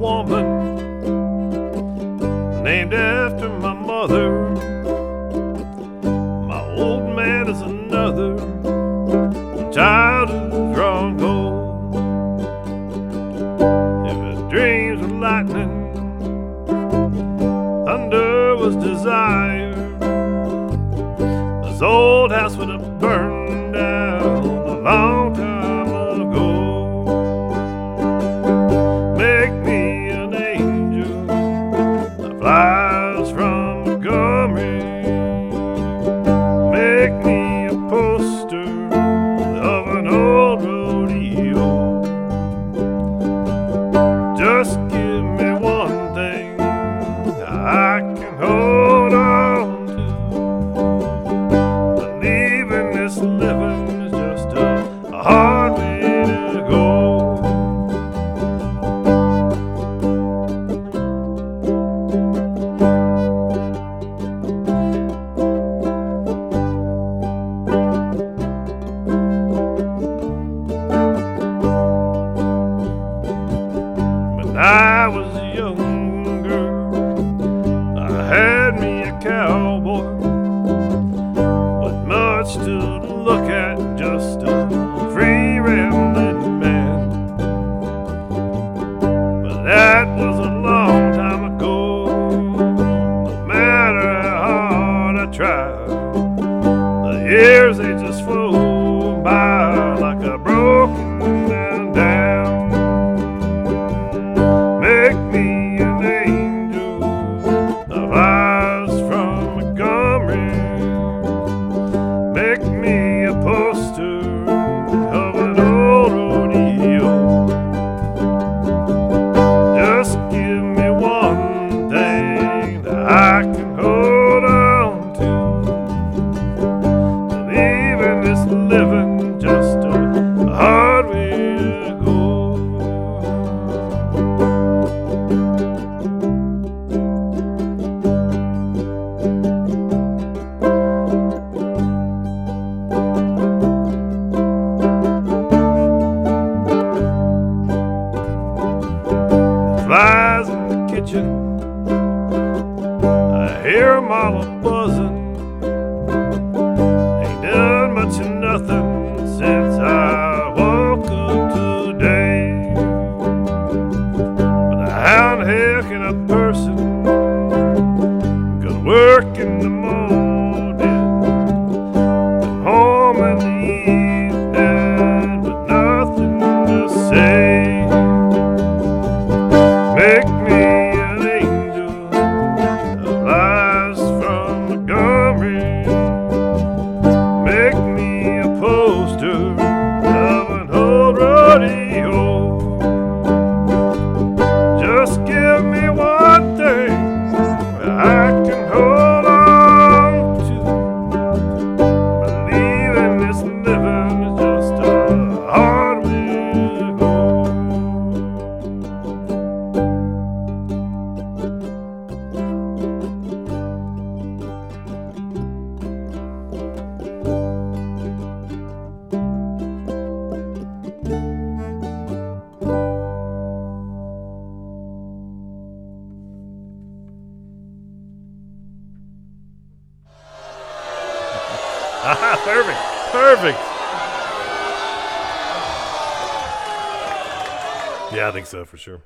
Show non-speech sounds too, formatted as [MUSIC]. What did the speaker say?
woman named after my mother. My old man is another childhood stronghold. If his dreams were lightning, thunder was desire. This old house would have burned had me a cowboy, but much to look at, just a free rambling man. But that was a long time ago. No matter how hard I tried, the years they just flew the kitchen. I hear 'em all a buzzing. Ain't done much of nothing since I woke up today. But how in hell can a person go to work in the [LAUGHS] Perfect. Perfect. Yeah, I think so for sure.